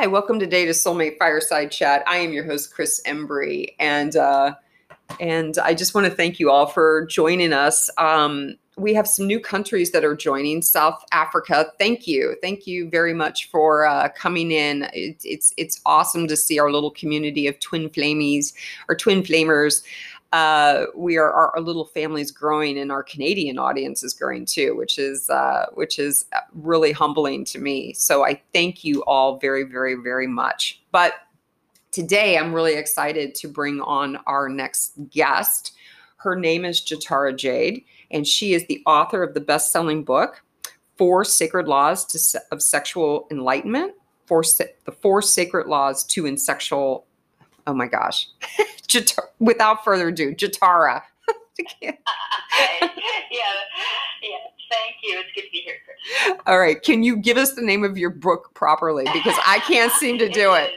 Hi, welcome to Data Soulmate Fireside Chat. I am your host, Kris Embrey, and uh, and I just want to thank you all for joining us. Um, we have some new countries that are joining South Africa. Thank you, thank you very much for uh, coming in. It, it's it's awesome to see our little community of twin flamies or twin flamers uh, we are our, our, little families growing and our Canadian audience is growing too, which is uh, which is uh, really humbling to me. So I thank you all very, very, very much. But today I'm really excited to bring on our next guest. Her name is Jaitara Jayde, and she is the author of the best-selling book Four Sacred Laws to, of Sexual Enlightenment. Four, the Four Sacred Laws to in Sexual oh my gosh, Jaitar- without further ado, Jaitara. yeah, yeah. Thank you. It's good to be here, Kris. All right. Can you give us the name of your book properly? Because I can't seem to do it. it.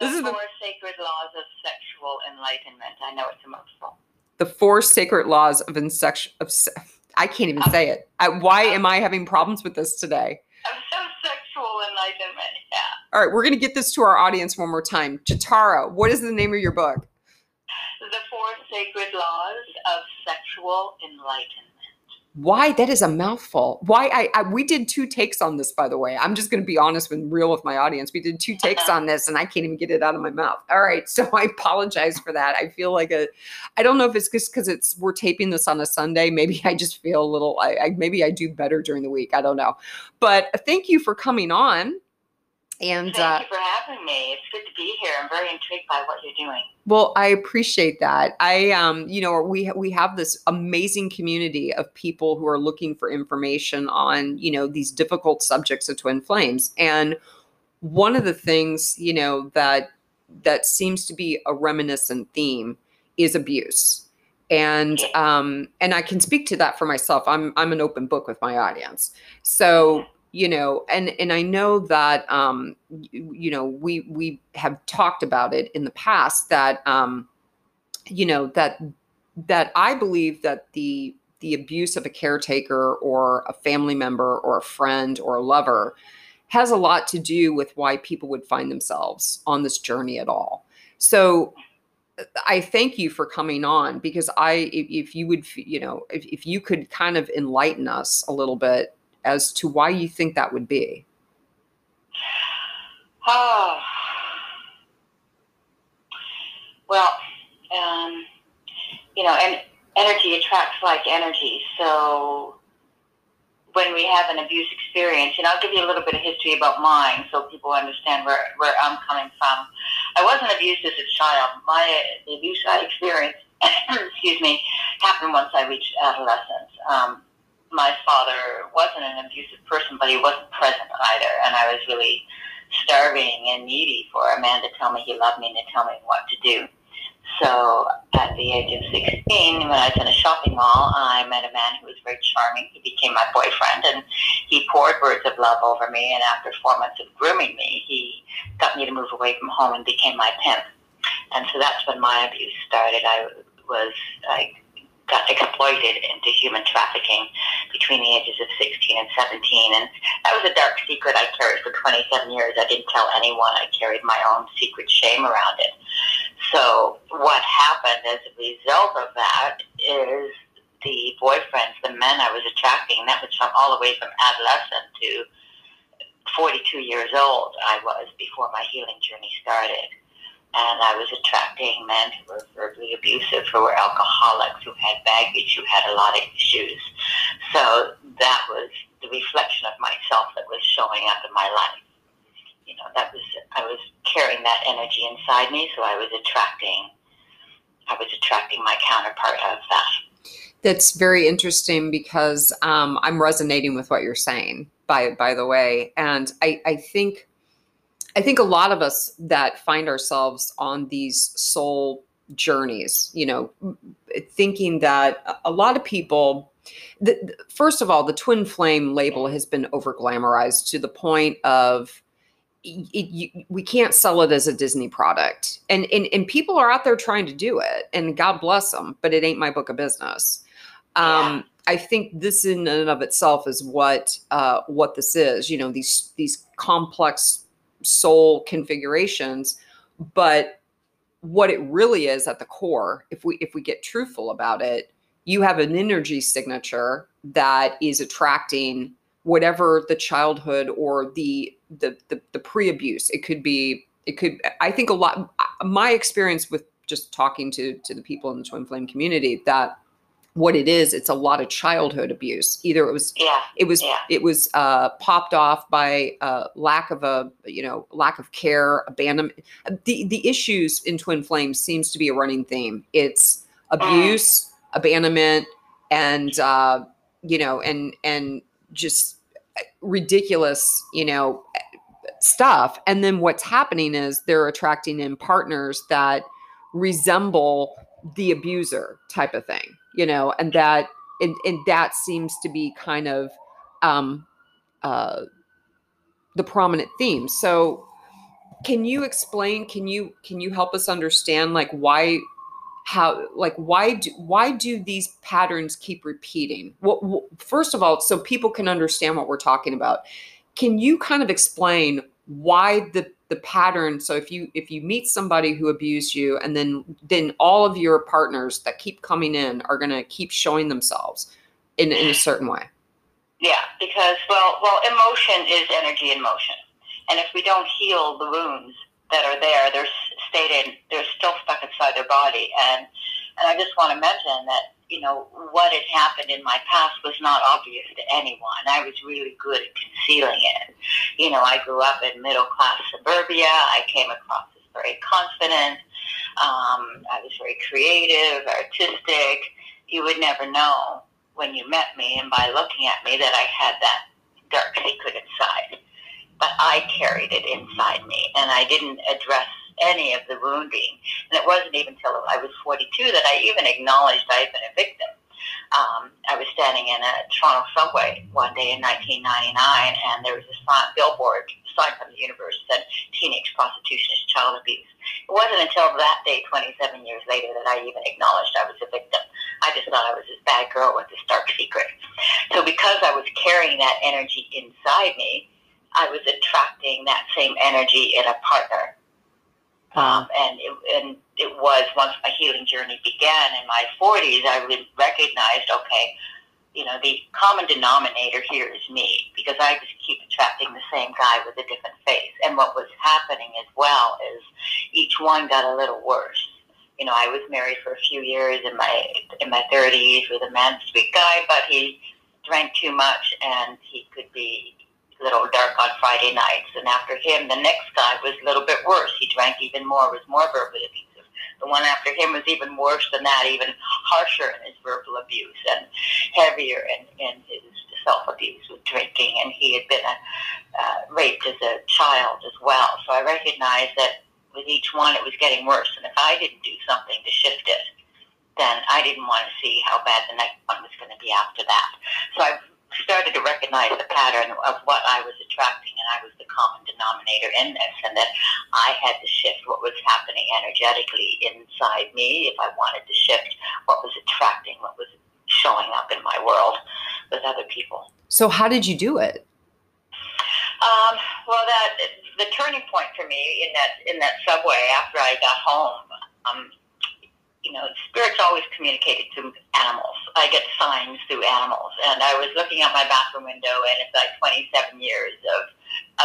This is the Four Sacred Laws of Sexual Enlightenment. I know it's a mouthful. The Four Sacred Laws of Insex. Of se- I can't even say it. I, why oh. am I having problems with this today? Of sexual enlightenment. Yeah. All right, we're going to get this to our audience one more time. Jaitara, what is the name of your book? The Four Sacred Laws of Sexual Enlightenment. Why? That is a mouthful. Why? I, I we did two takes on this, by the way. I'm just going to be honest and real with my audience. We did two takes on this, and I can't even get it out of my mouth. All right, so I apologize for that. I feel like a, I don't know if it's just because it's we're taping this on a Sunday. Maybe I just feel a little. I, I maybe I do better during the week. I don't know, but thank you for coming on. And thank uh, you for having me. It's good to be here. I'm very intrigued by what you're doing. Well, I appreciate that. I, um, you know, we we have this amazing community of people who are looking for information on, you know, these difficult subjects of twin flames. And one of the things, you know, that that seems to be a reminiscent theme is abuse and um and i can speak to that for myself i'm i'm an open book with my audience so you know and and i know that um you know we we have talked about it in the past that um you know that that i believe that the the abuse of a caretaker or a family member or a friend or a lover has a lot to do with why people would find themselves on this journey at all. So I thank you for coming on because I, if, if you would, you know, if, if you could kind of enlighten us a little bit as to why you think that would be. Oh, well, um, you know, and energy attracts like energy. So when we have an abuse experience, and I'll give you a little bit of history about mine so people understand where, where I'm coming from. I wasn't abused as a child. My the abuse I experienced, excuse me, happened once I reached adolescence. Um, my father wasn't an abusive person, but he wasn't present either. And I was really starving and needy for a man to tell me he loved me and to tell me what to do. So at the age of 16, when I was in a shopping mall, I met a man who was very charming. He became my boyfriend and he poured words of love over me. And after four months of grooming me, he got me to move away from home and became my pimp. And so that's when my abuse started. I was like got exploited into human trafficking between the ages of 16 and 17. And that was a dark secret I carried for 27 years. I didn't tell anyone. I carried my own secret shame around it. So what happened as a result of that is the boyfriends, the men I was attracting, that was from all the way from adolescent to 42 years old I was before my healing journey started and I was attracting men who were verbally abusive, who were alcoholics, who had baggage, who had a lot of issues. So that was the reflection of myself that was showing up in my life. You know, that was I was carrying that energy inside me, so I was attracting I was attracting my counterpart of that. That's very interesting because um, I'm resonating with what you're saying. By by the way, and I I think I think a lot of us that find ourselves on these soul journeys, you know, thinking that a lot of people, the, first of all, the twin flame label has been over glamorized to the point of it, you, we can't sell it as a Disney product. And, and, and people are out there trying to do it, and God bless them, but it ain't my book of business. Um, yeah. I think this in and of itself is what uh, what this is. You know, these these complex soul configurations but what it really is at the core if we if we get truthful about it you have an energy signature that is attracting whatever the childhood or the the the, the pre-abuse. It could be it could i think a lot my experience with just talking to to the people in the twin flame community that what it is it's a lot of childhood abuse. Either it was yeah it was yeah. it was uh, popped off by uh, lack of a you know lack of care abandonment the the issues in twin flames seems to be a running theme. It's abuse abandonment and uh, you know and and just ridiculous you know stuff. And then what's happening is they're attracting in partners that resemble the abuser type of thing you know and that and, and that seems to be kind of um uh the prominent theme. So can you explain can you can you help us understand like why how like why do why do these patterns keep repeating? What, what first of all so people can understand what we're talking about can you kind of explain why the the pattern. So if you if you meet somebody who abused you and then then all of your partners that keep coming in are going to keep showing themselves in, in a certain way. Yeah because well well emotion is energy in motion. And if we don't heal the wounds that are there they're stayed in they're still stuck inside their body. And and i just want to mention that you know, what had happened in my past was not obvious to anyone. I was really good at concealing it. You know, I grew up in middle class suburbia. I came across as very confident. Um, I was very creative, artistic. You would never know when you met me and by looking at me that I had that dark secret inside. But I carried it inside me and I didn't address any of the wounding. And it wasn't even until I was 42 that I even acknowledged I had been a victim. Um, I was standing in a Toronto subway one day in 1999, and there was a billboard sign from the universe that said teenage prostitution is child abuse. It wasn't until that day, 27 years later, that I even acknowledged I was a victim. I just thought I was this bad girl with this dark secret. So because I was carrying that energy inside me, I was attracting that same energy in a partner um, and it, and it was once my healing journey began in my 40s, I recognized, okay, you know, the common denominator here is me because I just keep attracting the same guy with a different face. And what was happening as well is each one got a little worse. You know, I was married for a few years in my in my 30s with a man, sweet guy, but he drank too much and he could be little dark on Friday nights. And after him, the next guy was a little bit worse. He drank even more, was more verbally abusive. The one after him was even worse than that, even harsher in his verbal abuse and heavier in, in his self-abuse with drinking. And he had been a, uh, raped as a child as well. So I recognized that with each one, it was getting worse. And if I didn't do something to shift it, then I didn't want to see how bad the next one was going to be after that. So I started to recognize the pattern of what I was attracting, and I was the common denominator in this, and that I had to shift what was happening energetically inside me if I wanted to shift what was attracting, what was showing up in my world with other people. So, how did you do it? Um, well, that the turning point for me in that in that subway after I got home. Um, you know, spirits always communicated to animals. I get signs through animals. And I was looking out my bathroom window, and it's like 27 years of,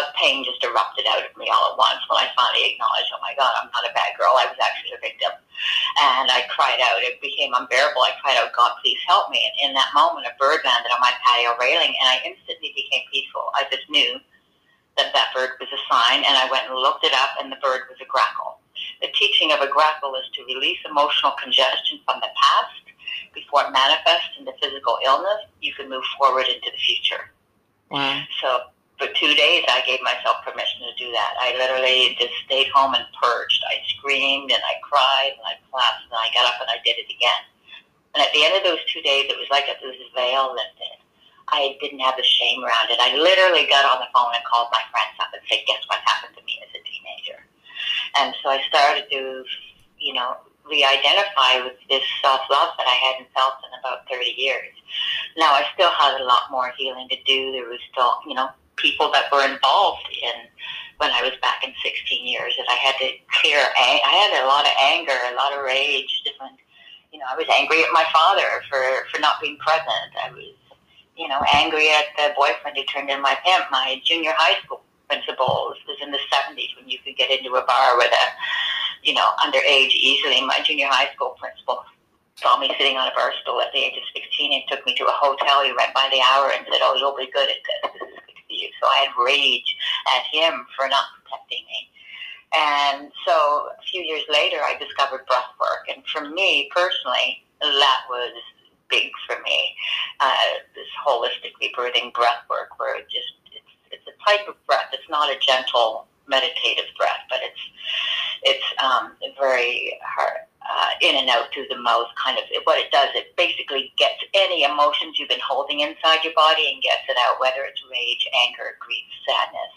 of pain just erupted out of me all at once when I finally acknowledged, oh my God, I'm not a bad girl. I was actually a victim. And I cried out. It became unbearable. I cried out, God, please help me. And in that moment, a bird landed on my patio railing, and I instantly became peaceful. I just knew that that bird was a sign, and I went and looked it up, and the bird was a grackle. The teaching of a grackle is to release emotional congestion from the past before it manifests into physical illness. You can move forward into the future. Wow. So for two days, I gave myself permission to do that. I literally just stayed home and purged. I screamed and I cried and I collapsed and I got up and I did it again. And at the end of those two days, it was like a veil lifted. I didn't have the shame around it. I literally got on the phone and called my friends up and said, guess what happened to me as a teenager? And so I started to, you know, re-identify with this self-love that I hadn't felt in about 30 years. Now I still had a lot more healing to do. There was still, you know, people that were involved in when I was back in 16 years that I had to clear. I had a lot of anger, a lot of rage, different. You know, I was angry at my father for for not being present. I was, you know, angry at the boyfriend who turned in my pimp. My junior high school principal. This was in the '70s when you could get into a bar with a, you know, underage easily. My junior high school principal saw me sitting on a bar stool at the age of 16 and took me to a hotel. He went by the hour and said, "Oh, you'll be good at this. This is good for you." So I had rage at him for not protecting me. And so a few years later, I discovered breath work. And for me personally, that was big for me. Uh, this holistically breathing breath work where it just, it's, a type of breath. It's not a gentle meditative breath, but it's, it's um, very hard, uh, in and out through the mouth kind of what it does it basically gets any emotions you've been holding inside your body and gets it out whether it's rage anger grief sadness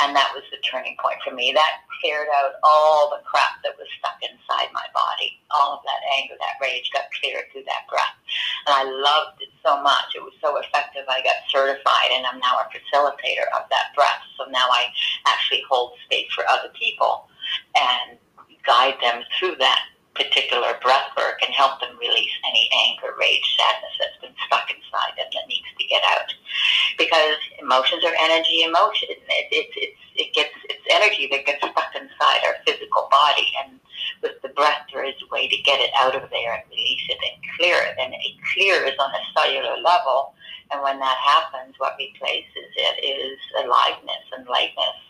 and that was the turning point for me. That cleared out all the crap that was stuck inside my body. All of that anger that rage got cleared through that breath. And i loved it so much. It was so effective. I got certified and i'm now a facilitator of that breath. So now i actually hold space for other people and guide them through that particular breath work and help them release any anger, rage, sadness that's been stuck inside them that needs to get out. Because emotions are energy emotion. It, it, it, it gets it's energy that gets stuck inside our physical body and with the breath there is a way to get it out of there and release it and clear it. And it clears on a cellular level and when that happens what replaces it is aliveness and lightness.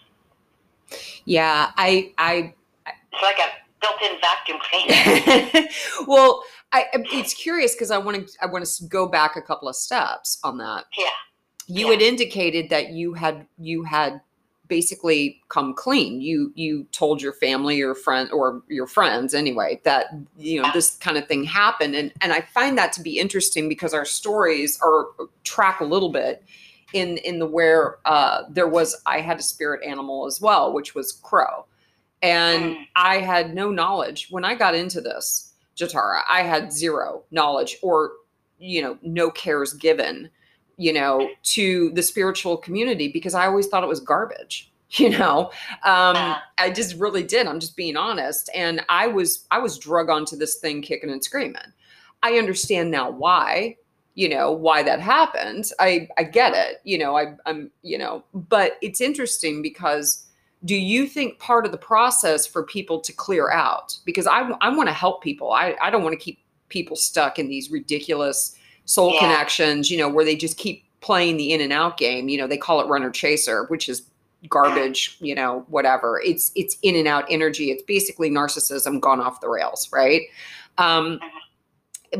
Yeah, I I it's like a built-in vacuum cleaner. well, I, it's curious because I want to I want to go back a couple of steps on that. Yeah. You Yeah. had indicated that you had you had basically come clean. You you told your family or friend or your friends anyway that you know this kind of thing happened and and I find that to be interesting because our stories are track a little bit in in the where uh there was I had a spirit animal as well which was crow and Mm. I had no knowledge when I got into this, Jaitara. I had zero knowledge or, you know, no cares given, you know, to the spiritual community because I always thought it was garbage. You know, um. I just really did. I'm just being honest, and I was I was drug onto this thing, kicking and screaming. I understand now why, you know, why that happened. I I get it. You know, I I'm you know, but it's interesting because do you think part of the process for people to clear out? Because i, I want to help people. I, I don't want to keep people stuck in these ridiculous soul Yeah. connections you know where they just keep playing the in and out game. You know they call it runner chaser which is garbage you know whatever. It's it's in and out energy. It's basically narcissism gone off the rails right? Um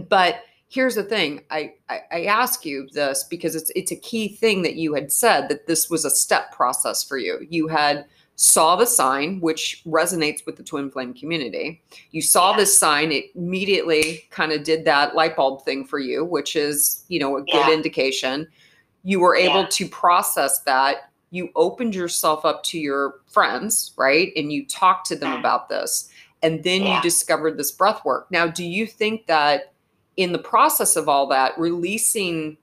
but here's the thing. I, I i ask you this because it's it's a key thing that you had said that this was a step process for you. You had saw the sign, which resonates with the twin flame community. You saw Yeah. this sign, it immediately kind of did that light bulb thing for you, which is, you know, a good indication. You were able Yeah. to process that. You opened yourself up to your friends, right? And you talked to them Mhm. about this. And then you discovered this breath work. Now, do you think that in the process of all that, releasing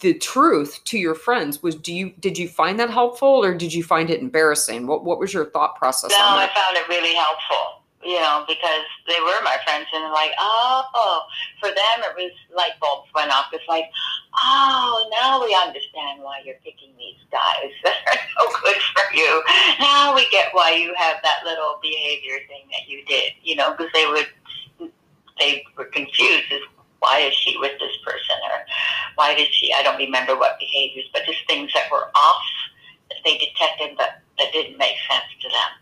the truth to your friends was do you did you find that helpful or did you find it embarrassing what what was your thought process No, I found it really helpful, you know, because they were my friends and like, oh, for them it was light bulbs went off. It's like, oh, now we understand why you're picking these guys that are no good for you. Now we get why you have that little behavior thing that you did, you know, because they would, they were confused as why is she with this person or why did she, I don't remember what behaviors, but just things that were off that they detected that, that didn't make sense to them.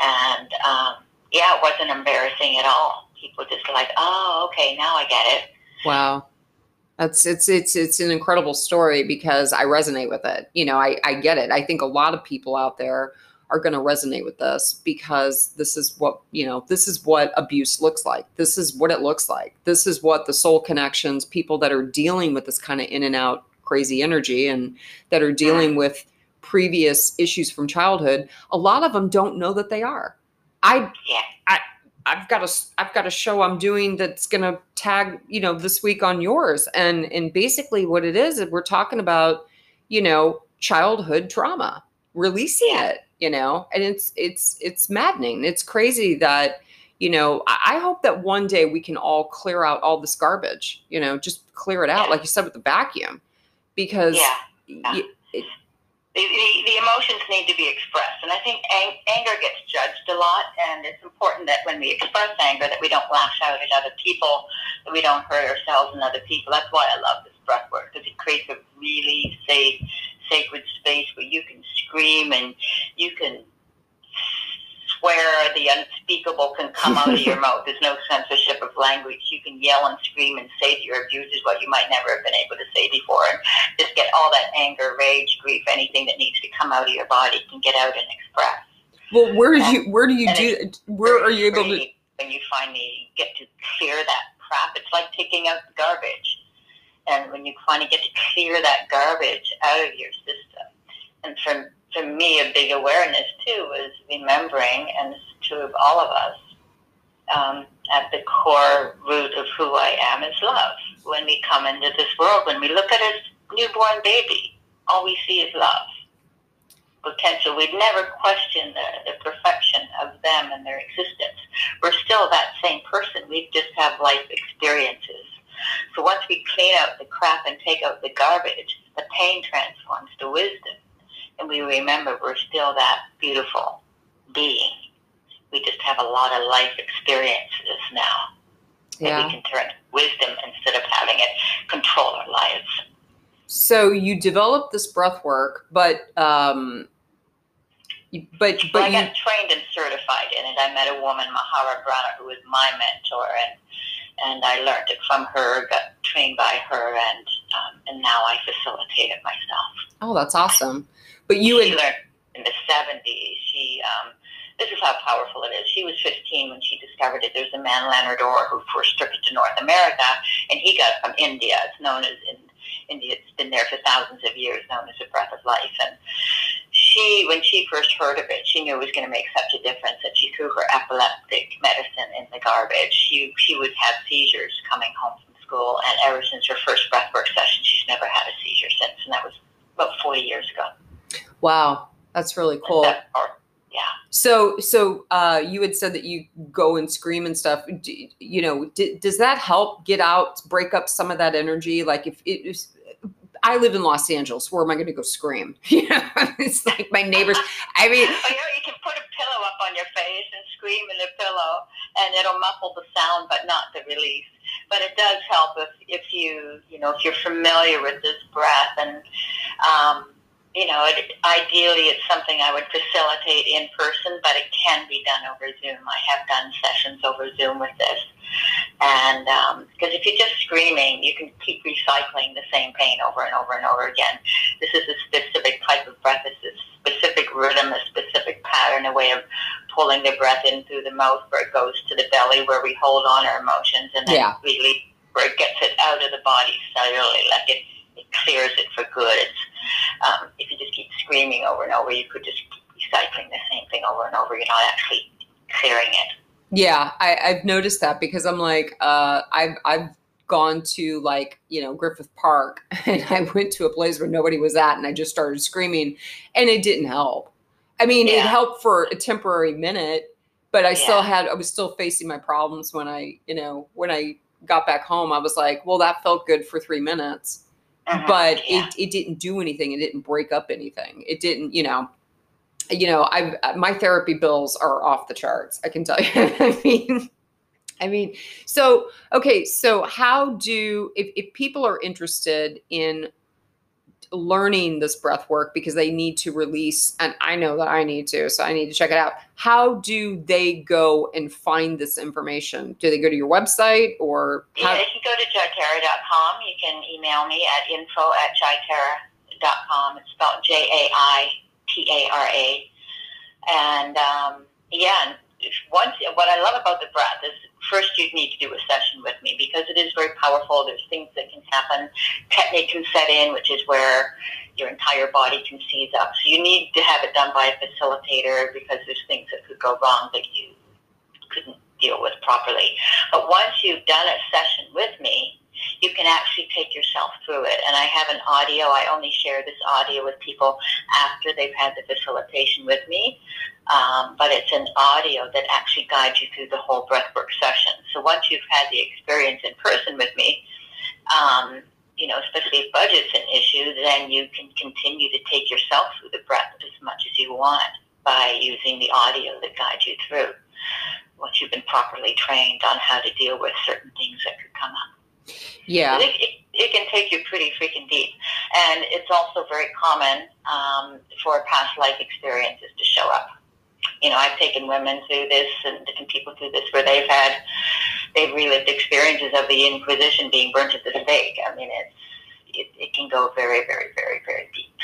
And um, yeah, it wasn't embarrassing at all. People just like, oh, okay, now I get it. wow that's it's it's it's an incredible story because i resonate with it you know i i get it i think a lot of people out there are going to resonate with this because this is what you know this is what abuse looks like this is what it looks like this is what the soul connections people that are dealing with this kind of in and out crazy energy and that are dealing with previous issues from childhood a lot of them don't know that they are i Yeah. I've got a I've got a show I'm doing that's going to tag, you know, this week on yours and and basically what it is is we're talking about, you know, childhood trauma. Releasing it, you know, and it's it's it's maddening. It's crazy that you know, I, I, hope that one day we can all clear out all this garbage, you know, just clear it out, like you said with the vacuum, because yeah. yeah. it, the, the, the, emotions need to be expressed. And I think ang- anger gets judged a lot, and it's important that when we express anger, that we don't lash out at other people, that we don't hurt ourselves and other people. That's why I love this breath work, because it creates a really safe, sacred space where you can scream and you can where the unspeakable can come out of your mouth. There's no censorship of language. You can yell and scream and say to your abusers what you might never have been able to say before, and just get all that anger, rage, grief, anything that needs to come out of your body can get out and express. Well, where do you where do you do where are you able to when you finally get to clear that crap? It's like taking out the garbage, and when you finally get to clear that garbage out of your system, and from for me, a big awareness too was remembering, and it's true of all of us, um, at the core root of who I am is love. When we come into this world, when we look at a newborn baby, all we see is love, potential. We'd never question the, the perfection of them and their existence. We're still that same person. We just have life experiences. So once we clean out the crap and take out the garbage, the pain transforms to wisdom and we remember we're still that beautiful being. We just have a lot of life experiences now yeah. that we can turn wisdom instead of having it control our lives. So you developed this breath work, but um, but but well, I got trained and certified in it. I met a woman, Mahara Brana, who was my mentor, and and I learned it from her, got trained by her, and um, and now I facilitate it myself. Oh, that's awesome. But you she learned in the 70s. She, um, this is how powerful it is. She was 15 when she discovered it. There's a man, Leonard Orr, who first took it to North America, and he got it from India. It's known as in India. It's been there for thousands of years, known as a breath of life. And she, when she first heard of it, she knew it was going to make such a difference that she threw her epileptic medicine in the garbage. She she would have seizures coming home from school, and ever since her first breathwork session, she's never had a seizure since, and that was about 40 years ago. Wow, that's really cool. Yeah. So, so uh, you had said that you go and scream and stuff. Do, you know, d- does that help get out, break up some of that energy? Like if it is, I live in Los Angeles. Where am I going to go scream? You know, it's like my neighbors. I mean, well, you know, you can put a pillow up on your face and scream in the pillow, and it'll muffle the sound, but not the release. But it does help if if you you know if you're familiar with this breath and um, you know, it, ideally it's something I would facilitate in person, but it can be done over Zoom. I have done sessions over Zoom with this. And because um, if you're just screaming, you can keep recycling the same pain over and over and over again. This is a specific type of breath. It's a specific rhythm, a specific pattern, a way of pulling the breath in through the mouth where it goes to the belly where we hold on our emotions and then yeah. release where it gets it out of the body cellularly, like it, it clears it for good. It's um, if you just keep screaming over and over, you could just keep recycling the same thing over and over. You're not actually clearing it. Yeah, I, I've noticed that because I'm like, uh, I've I've gone to like you know Griffith Park and I went to a place where nobody was at and I just started screaming and it didn't help. I mean, yeah. it helped for a temporary minute, but I yeah. still had I was still facing my problems when I you know when I got back home. I was like, well, that felt good for three minutes uh-huh. but yeah. it, it didn't do anything. It didn't break up anything. It didn't, you know, you know, I my therapy bills are off the charts. I can tell you. I mean, I mean, so okay, so how do if, if people are interested in learning this breath work because they need to release, and I know that I need to, so I need to check it out. How do they go and find this information? Do they go to your website or? How- yeah, you can go to jaitara.com. You can email me at info at jaitara.com. It's spelled J A I T A R A. And um, yeah, once what I love about the breath is first you'd need to do a session with me because it is very powerful. There's things that can happen. Tetany can set in, which is where your entire body can seize up. So you need to have it done by a facilitator because there's things that could go wrong that you couldn't deal with properly. But once you've done a session with me, you can actually take yourself through it. And I have an audio. I only share this audio with people after they've had the facilitation with me. Um, but it's an audio that actually guides you through the whole breathwork session. So once you've had the experience in person with me, um, you know, especially if budget's an issue, then you can continue to take yourself through the breath as much as you want by using the audio that guides you through once you've been properly trained on how to deal with certain things that could come up. Yeah. It, it, it, can take you pretty freaking deep. And it's also very common um, for past life experiences to show up. You know, I've taken women through this and different people through this where they've had, they've relived experiences of the Inquisition being burnt at the stake. I mean, it's, it, it can go very, very, very, very deep.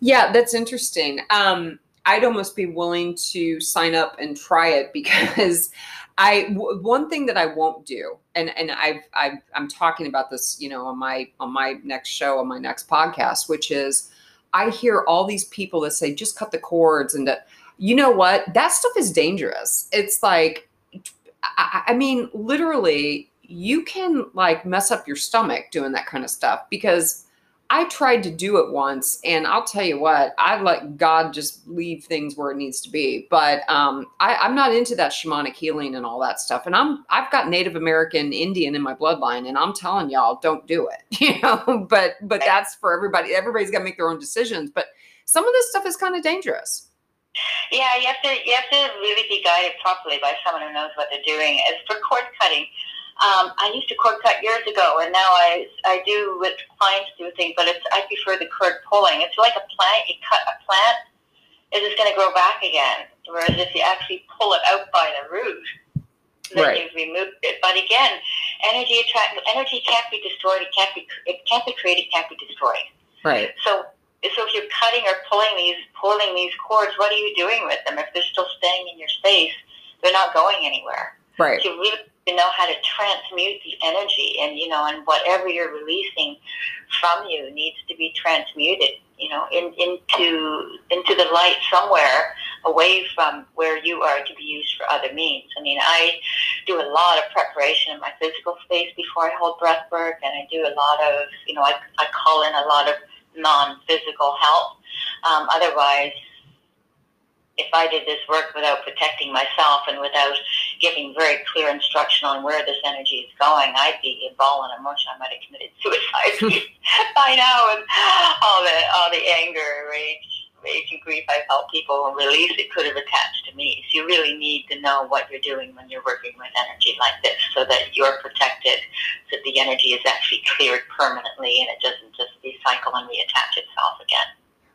Yeah, that's interesting. Um, I'd almost be willing to sign up and try it because I w- one thing that I won't do, and and I've, I've I'm talking about this, you know, on my on my next show on my next podcast, which is I hear all these people that say just cut the cords and that you know what that stuff is dangerous. It's like I, I mean, literally, you can like mess up your stomach doing that kind of stuff because I tried to do it once, and I'll tell you what, I let God just leave things where it needs to be. But um, I, am not into that shamanic healing and all that stuff. And I'm I've got Native American Indian in my bloodline, and I'm telling y'all, don't do it. You know, but but that's for everybody. Everybody's got to make their own decisions. But some of this stuff is kind of dangerous. Yeah, you have to you have to really be guided properly by someone who knows what they're doing. As for cord cutting um, I used to cord cut years ago, and now I I do with clients do things, but it's I prefer the cord pulling. It's like a plant. You cut a plant, it is going to grow back again. Whereas if you actually pull it out by the root, then right. you've removed it. But again, energy attract energy can't be destroyed. It can't be it can't be created. It can't be destroyed. Right. So so if you're cutting or pulling these pulling these cords, what are you doing with them? If they're still staying in your space, they're not going anywhere. Right. So you really to know how to transmute the energy and you know and whatever you're releasing from you needs to be transmuted you know in, into into the light somewhere away from where you are to be used for other means. I mean i do a lot of preparation in my physical space before i hold breath work and i do a lot of you know i, I call in a lot of non-physical help. Um, otherwise if I did this work without protecting myself and without giving very clear instruction on where this energy is going, I'd be ball in a mush. I might have committed suicide by now with all the all the anger, rage, rage and grief I felt people release. It could have attached to me. So you really need to know what you're doing when you're working with energy like this, so that you're protected, so that the energy is actually cleared permanently and it doesn't just recycle and reattach itself again.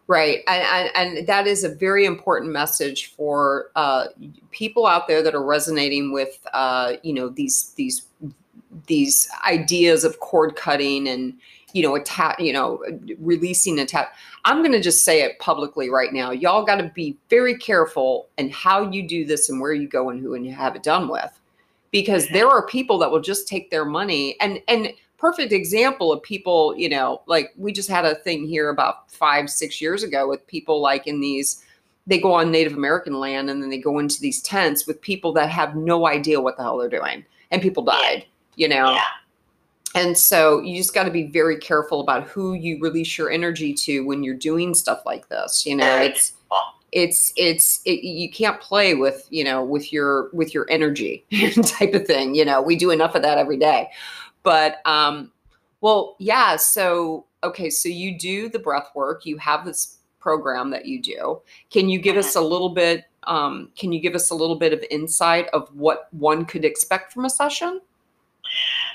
Right. And, and, and, that is a very important message for uh, people out there that are resonating with, uh, you know, these, these, these ideas of cord cutting and, you know, attack, you know, releasing attack. I'm going to just say it publicly right now. Y'all got to be very careful in how you do this and where you go and who and you have it done with, because there are people that will just take their money and, and, perfect example of people, you know, like we just had a thing here about five, six years ago with people like in these, they go on Native American land and then they go into these tents with people that have no idea what the hell they're doing. And people died, you know. Yeah. And so you just got to be very careful about who you release your energy to when you're doing stuff like this. You know, it's it's it's it, you can't play with you know with your with your energy type of thing. You know, we do enough of that every day. But um, well, yeah. So okay, so you do the breath work. You have this program that you do. Can you give us a little bit? Um, can you give us a little bit of insight of what one could expect from a session?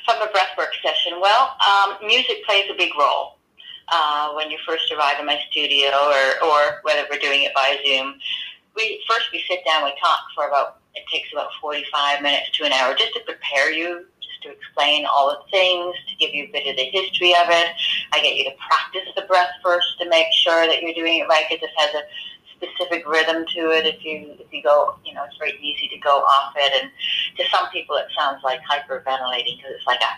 From a breathwork session, well, um, music plays a big role. Uh, when you first arrive in my studio, or, or whether we're doing it by Zoom, we first we sit down, we talk for about it takes about forty five minutes to an hour just to prepare you to explain all the things, to give you a bit of the history of it. I get you to practice the breath first to make sure that you're doing it right because it has a specific rhythm to it. If you if you go, you know, it's very easy to go off it, and to some people it sounds like hyperventilating because it's like a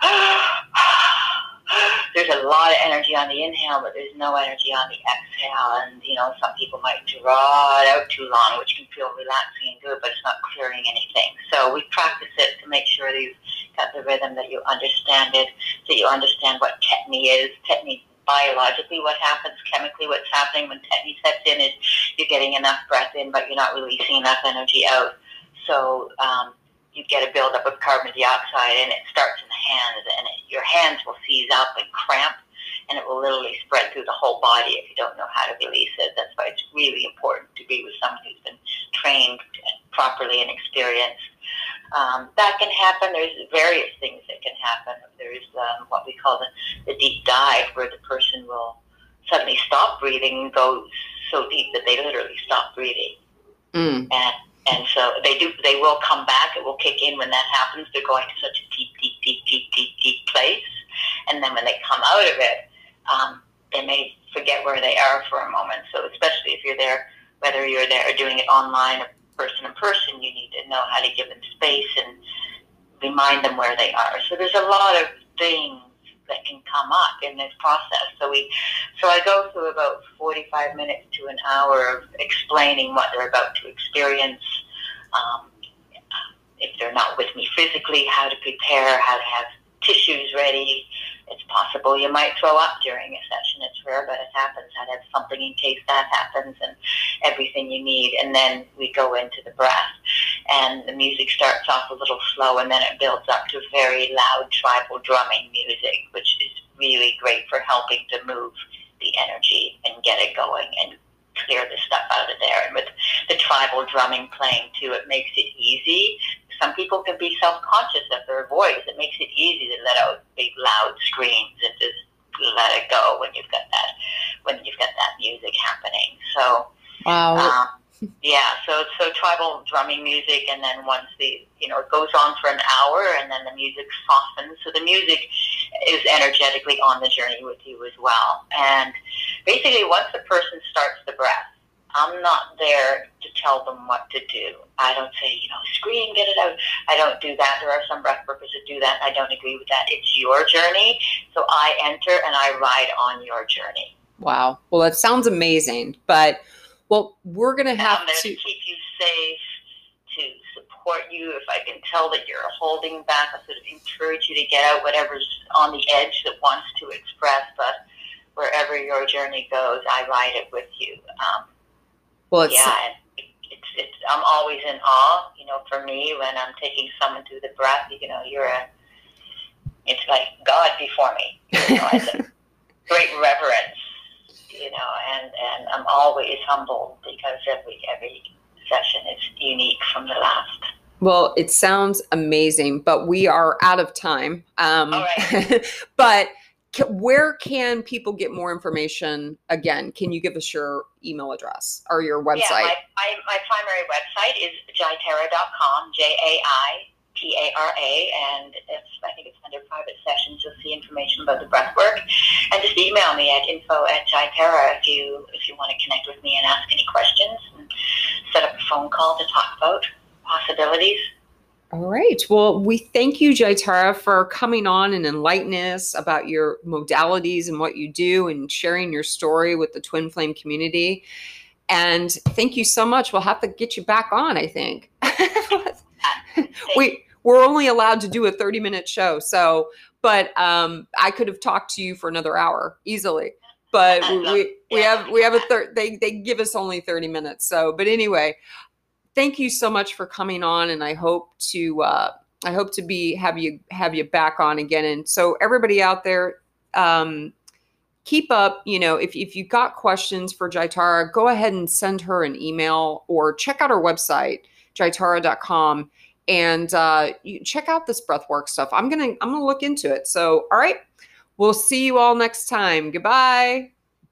there's a lot of energy on the inhale, but there's no energy on the exhale. And, you know, some people might draw it out too long, which can feel relaxing and good, but it's not clearing anything. So we practice it to make sure that you've set the rhythm, that you understand it, that you understand what tetany is. Tetany biologically what happens chemically what's happening when tetany sets in is you're getting enough breath in but you're not releasing enough energy out so um, you get a buildup of carbon dioxide and it starts in the hands and it, your hands will seize up and cramp and it will literally spread through the whole body if you don't know how to release it. That's why it's really important to be with someone who's been trained properly and experienced. Um, that can happen. There's various things that can happen. There's um, what we call the, the deep dive, where the person will suddenly stop breathing and go so deep that they literally stop breathing. Mm. And and so they do. They will come back. It will kick in when that happens. They're going to such a deep, deep, deep, deep, deep, deep place, and then when they come out of it, um, they may forget where they are for a moment. So especially if you're there, whether you're there or doing it online or person in person, you need to know how to give them space and remind them where they are. So there's a lot of things that can come up in this process. So we, so I go through about 45 minutes to an hour of explaining what they're about to experience. Um, if they're not with me physically, how to prepare, how to have tissues ready, it's possible you might throw up during a session. It's rare, but it happens. I'd have something in case that happens and everything you need. And then we go into the breath. And the music starts off a little slow and then it builds up to very loud tribal drumming music, which is really great for helping to move the energy and get it going and clear the stuff out of there. And with the tribal drumming playing too, it makes it easy some people can be self-conscious of their voice. It makes it easy to let out big, loud screams and just let it go when you've got that when you've got that music happening. So, wow. Um, yeah, so so tribal drumming music, and then once the you know it goes on for an hour, and then the music softens. So the music is energetically on the journey with you as well. And basically, once the person starts the breath, I'm not there to tell them what to do. I don't say, you know, scream, get it out. I don't do that. There are some breath workers that do that. I don't agree with that. It's your journey. So I enter and I ride on your journey. Wow. Well, that sounds amazing. But, well, we're going to have to keep you safe, to support you. If I can tell that you're holding back, I sort of encourage you to get out whatever's on the edge that wants to express. But wherever your journey goes, I ride it with you. Um, well, it's, yeah, it's, it's, I'm always in awe. You know, for me, when I'm taking someone through the breath, you know, you're a, it's like God before me. You know, it's a great reverence. You know, and and I'm always humbled because every every session is unique from the last. Well, it sounds amazing, but we are out of time. Um, All right. but where can people get more information? Again, can you give us your email address or your website? Yeah, my, my, my primary website is jaitara.com, J A I T A R A, and if, I think it's under private sessions. You'll see information about the breath work, and just email me at info at jaitara if you if you want to connect with me and ask any questions and set up a phone call to talk about possibilities. All right. Well, we thank you, Jaitara, for coming on and enlightening us about your modalities and what you do and sharing your story with the Twin Flame community. And thank you so much. We'll have to get you back on, I think. we we're only allowed to do a 30 minute show. So, but um, I could have talked to you for another hour easily. But we, we have we have a third they they give us only 30 minutes. So, but anyway, thank you so much for coming on, and I hope to uh, I hope to be have you have you back on again. And so everybody out there, um, keep up. You know, if if you got questions for Jaitara, go ahead and send her an email or check out her website jaitara.com and uh, check out this breathwork stuff. I'm gonna I'm gonna look into it. So all right, we'll see you all next time. Goodbye.